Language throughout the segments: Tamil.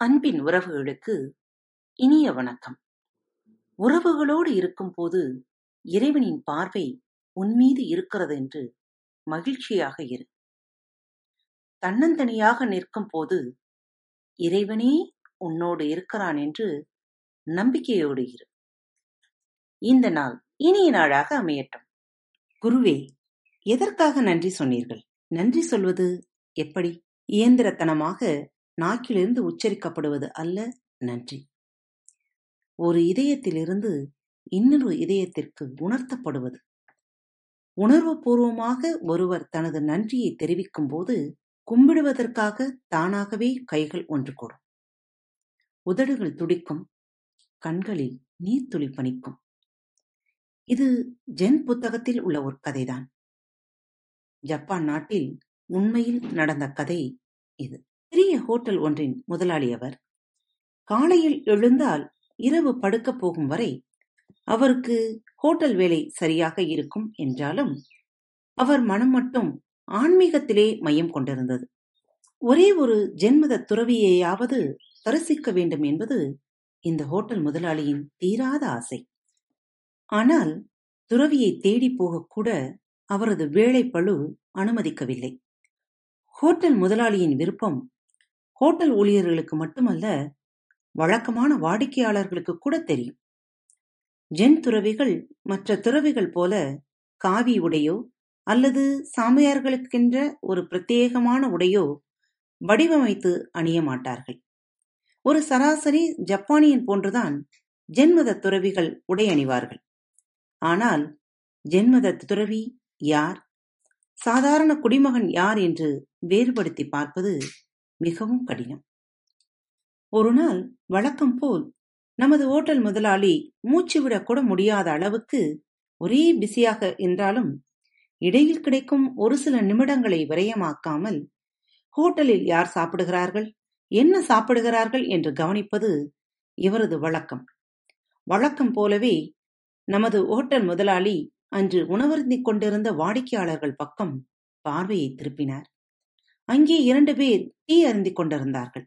அன்பின் உறவுகளுக்கு இனிய வணக்கம். உறவுகளோடு இருக்கும்போது இறைவனின் பார்வை உன்மீது இருக்கிறதென்று மகிழ்ச்சியாக இரு. தன்னந்தனியாக நிற்கும் போது இறைவனே உன்னோடு இருக்கிறான் என்று நம்பிக்கையோடு இரு. இந்த நாள் இனிய நாளாக அமையட்டும். குருவே, எதற்காக நன்றி சொன்னீர்கள்? நன்றி சொல்வது எப்படி? இயந்திரத்தனமாக நாக்கிலிருந்து உச்சரிக்கப்படுவது அல்ல நன்றி. ஒரு இதயத்திலிருந்து இன்னொரு இதயத்திற்கு உணர்த்தப்படுவது. உணர்வுபூர்வமாக ஒருவர் தனது நன்றியை தெரிவிக்கும்போது கும்பிடுவதற்காக தானாகவே கைகள் ஒன்று கூடும். உதடுகள் துடிக்கும், கண்களில் நீர்த்துளி பணிக்கும் இது ஜென் புத்தகத்தில் உள்ள ஒரு கதைதான். ஜப்பான் நாட்டில் உண்மையில் நடந்த கதை இது. சிறிய ஹோட்டல் ஒன்றின் முதலாளி அவர். காலையில் எழுந்தால் இரவு படுக்கப் போகும் வரை அவருக்கு ஹோட்டல் வேலை சரியாக இருக்கும் என்றாலும் அவர் மனம் மட்டும் ஆன்மீகத்திலே மையம் கொண்டிருந்தது. ஒரே ஒரு ஜென்மத துறவியையாவது தரிசிக்க வேண்டும் என்பது இந்த ஹோட்டல் முதலாளியின் தீராத ஆசை. ஆனால் துறவியை தேடிப் போகக்கூட அவரது வேலைப்பளு அனுமதிக்கவில்லை. ஹோட்டல் முதலாளியின் விருப்பம் ஹோட்டல் ஊழியர்களுக்கு மட்டுமல்ல, வழக்கமான வாடிக்கையாளர்களுக்கு கூட தெரியும். ஜென் துறவிகள் மற்ற துறவிகள் போல காவி உடையோ அல்லது சாமியார்களுக்கென்ற ஒரு பிரத்யேகமான உடையோ வடிவமைத்து அணிய மாட்டார்கள். ஒரு சராசரி ஜப்பானியன் போன்றுதான் ஜென்மத துறவிகள் உடை அணிவார்கள். ஆனால் ஜென்மத துறவி யார்? சாதாரண குடிமகன் யார் என்று வேறுபடுத்தி பார்ப்பது மிகவும் கடினம். ஒருநாள் வழக்கம் போல் நமது ஓட்டல் முதலாளி மூச்சுவிடக் கூட முடியாத அளவுக்கு ஒரே பிஸியாக என்றாலும் இடையில் கிடைக்கும் ஒரு சில நிமிடங்களை விரயமாக்காமல் ஹோட்டலில் யார் சாப்பிடுகிறார்கள் என்ன சாப்பிடுகிறார்கள் என்று கவனிப்பது இவரது வழக்கம் வழக்கம் போலவே நமது ஓட்டல் முதலாளி அன்று உணவருந்திக் கொண்டிருந்த வாடிக்கையாளர்கள் பக்கம் பார்வையை திருப்பினார் அங்கே இரண்டு பேர் டீ அருந்திக் கொண்டிருந்தார்கள்.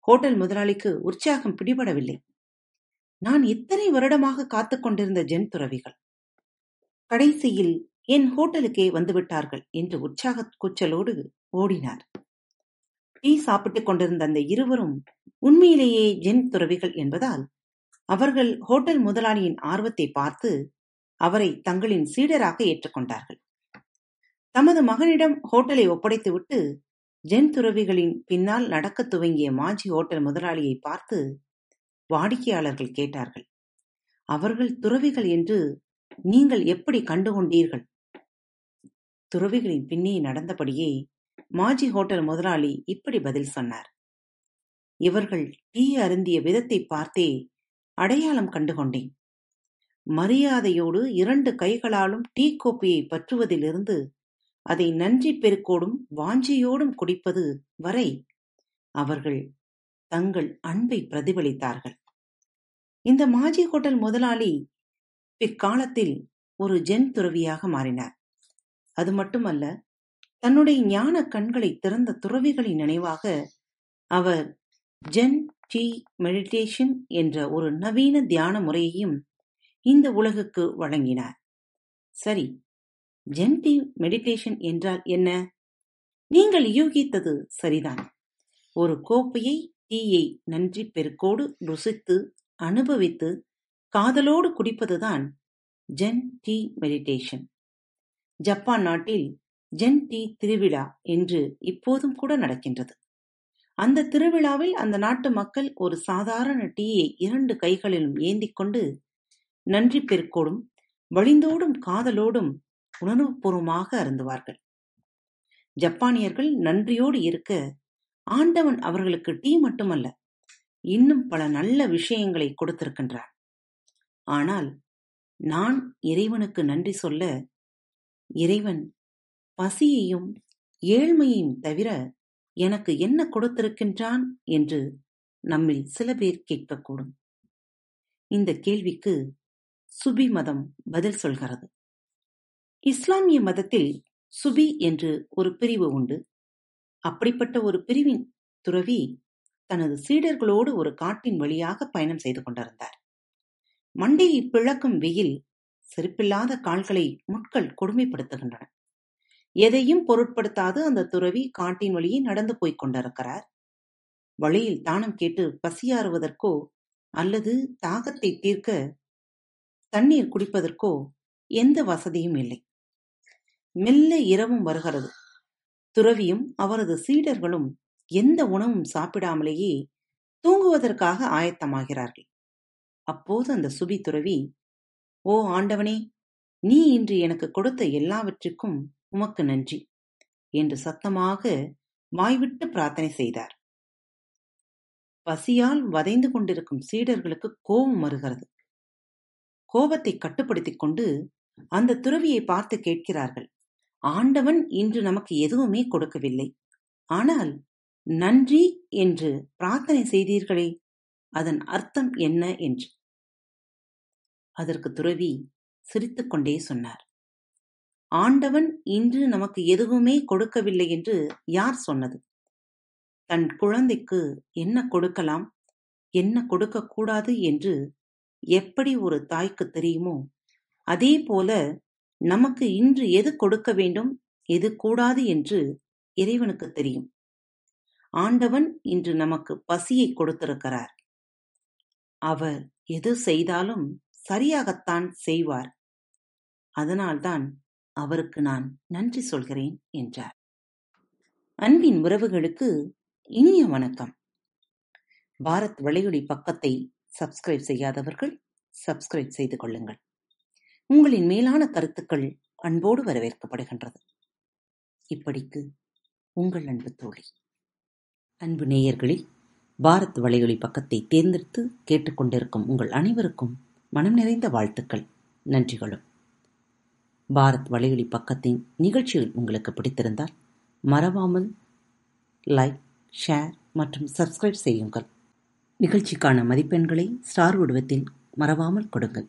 ஹோட்டல் முதலாளிக்கு உற்சாகம் பிடிபடவில்லை. நான் இத்தனை வருடமாக காத்துக் கொண்டிருந்த ஜென் துறவிகள். கடைசியில் என் ஹோட்டலுக்கே வந்துவிட்டார்கள் என்று உற்சாக கூச்சலோடு ஓடினார். டீ சாப்பிட்டுக் கொண்டிருந்த அந்த இருவரும் உண்மையிலேயே ஜென் துறவிகள் என்பதால் அவர்கள் ஹோட்டல் முதலாளியின் ஆர்வத்தை பார்த்து அவரை தங்களின் சீடராக ஏற்றுக்கொண்டார்கள் தமது மகனிடம் ஹோட்டலை ஒப்படைத்துவிட்டு ஜென் துறவிகளின் பின்னால் நடக்கத் துவங்கிய மாஜி ஹோட்டல் முதலாளியை பார்த்து வாடிக்கையாளர்கள் கேட்டார்கள். அவர்கள் துறவிகள் என்று நீங்கள் எப்படி கண்டுகொண்டீர்கள்? துறவிகளின் பின்னே நடந்தபடியே மாஜி ஹோட்டல் முதலாளி இப்படி பதில் சொன்னார். இவர்கள் டீ அருந்திய விதத்தை பார்த்தே அடையாளம் கண்டுகொண்டேன். மரியாதையோடு இரண்டு கைகளாலும் டீ கோப்பையை பற்றுவதிலிருந்து அதை நன்றி பெருக்கோடும் வாஞ்சையோடும் குடிப்பது வரை அவர்கள் தங்கள் அன்பை பிரதிபலித்தார்கள். இந்த மாஜி ஹோட்டல் முதலாளி பிற்காலத்தில் ஒரு ஜென் துறவியாக மாறினார். அது மட்டுமல்ல தன்னுடைய ஞான கண்களை திறந்த துறவிகளின் நினைவாக அவர் ஜென் டி மெடிடேஷன் என்ற ஒரு நவீன தியான முறையையும் இந்த உலகுக்கு வழங்கினார். சரி ஜென்டிவ் மெடிடேஷன் என்றால் என்ன? நீங்கள் யூகித்தது சரிதான். ஒரு கோப்பையை டீயை நன்றி பெருக்கோடு ருசித்து அனுபவித்து காதலோடு குடிப்பதுதான் ஜென் டீ மெடிடேஷன். ஜப்பான் நாட்டில் ஜென் டி திருவிழா என்று இப்போதும் கூட நடக்கின்றது. அந்த திருவிழாவில் அந்த நாட்டு மக்கள் ஒரு சாதாரண டீயை இரண்டு கைகளிலும் ஏந்திக் கொண்டு நன்றி பெருக்கோடும் வழிந்தோடும் காதலோடும் உணர்வுபூர்வமாக அருந்துவார்கள். ஜப்பானியர்கள் நன்றியோடு இருக்க ஆண்டவன் அவர்களுக்கு டீ மட்டுமல்ல இன்னும் பல நல்ல விஷயங்களை கொடுத்திருக்கின்றார். ஆனால் நான் இறைவனுக்கு நன்றி சொல்ல இறைவன் பசியையும் ஏழ்மையையும் தவிர எனக்கு என்ன கொடுத்திருக்கின்றான் என்று நம்மில் சில பேர் கேட்கக்கூடும். இந்த கேள்விக்கு சுபி மதம் பதில் சொல்கிறது. இஸ்லாமிய மதத்தில் சுபி என்று ஒரு பிரிவு உண்டு. அப்படிப்பட்ட ஒரு பிரிவின் துறவி தனது சீடர்களோடு ஒரு காட்டின் வழியாக பயணம் செய்து கொண்டிருந்தார். மண்டையை பிளக்கும் வெயில் செருப்பில்லாத கால்களை முட்கள் கொடுமைப்படுத்துகின்றன. எதையும் பொருட்படுத்தாது அந்த துறவி காட்டின் வழியே நடந்து போய்க் கொண்டிருக்கிறார். வழியில் தானம் கேட்டு பசியாறுவதற்கோ அல்லது தாகத்தை தீர்க்க தண்ணீர் குடிப்பதற்கோ எந்த வசதியும் இல்லை. மெல்ல இரவும் வருகிறது. துறவியும் அவரது சீடர்களும் எந்த உணவும் சாப்பிடாமலேயே தூங்குவதற்காக ஆயத்தமாகிறார்கள். அப்போது அந்த சுபி துறவி ஓ ஆண்டவனே நீ இன்று எனக்கு கொடுத்த எல்லாவற்றிற்கும் உமக்கு நன்றி என்று சத்தமாக வாய்விட்டு பிரார்த்தனை செய்தார். பசியால் வதைந்து கொண்டிருக்கும் சீடர்களுக்கு கோபம் வருகிறது. கோபத்தை கட்டுப்படுத்திக் கொண்டு அந்த துறவியை பார்த்து கேட்கிறார்கள் ஆண்டவன் இன்று நமக்கு எதுவுமே கொடுக்கவில்லை. ஆனால் நன்றி என்று பிரார்த்தனை செய்தீர்களே அதன் அர்த்தம் என்ன என்று. அதற்கு துறவி சிரித்துக்கொண்டே சொன்னார். ஆண்டவன் இன்று நமக்கு எதுவுமே கொடுக்கவில்லை என்று யார் சொன்னது? தன் குழந்தைக்கு என்ன கொடுக்கலாம் என்ன கொடுக்கக்கூடாது என்று எப்படி ஒரு தாய்க்கு தெரியுமோ அதே போல நமக்கு இன்று எது கொடுக்க வேண்டும் எது கூடாது என்று இறைவனுக்கு தெரியும். ஆண்டவன் இன்று நமக்கு பசியை கொடுத்திருக்கிறார். அவர் எது செய்தாலும் சரியாகத்தான் செய்வார். அதனால்தான் அவருக்கு நான் நன்றி சொல்கிறேன் என்றார். அன்பின் உறவுகளுக்கு இனிய வணக்கம். பாரத் வலையொலி பக்கத்தை சப்ஸ்கிரைப் செய்யாதவர்கள் சப்ஸ்கிரைப் செய்து கொள்ளுங்கள். உங்களின் மேலான கருத்துக்கள் அன்போடு வரவேற்கப்படுகின்றது. இப்படிக்கு உங்கள் அன்பு தோழி. அன்பு நேயர்களில் பாரத் வலையொலி பக்கத்தை தேர்ந்தெடுத்து கேட்டுக்கொண்டிருக்கும் உங்கள் அனைவருக்கும் மனம் நிறைந்த வாழ்த்துக்கள் நன்றிகளும். பாரத் வலையொலி பக்கத்தின் நிகழ்ச்சிகள் உங்களுக்கு பிடித்திருந்தால் மறவாமல் லைக் ஷேர் மற்றும் சப்ஸ்கிரைப் செய்யுங்கள். நிகழ்ச்சிக்கான மதிப்பெண்களை ஸ்டார் உடவத்தில் மறவாமல் கொடுங்கள்.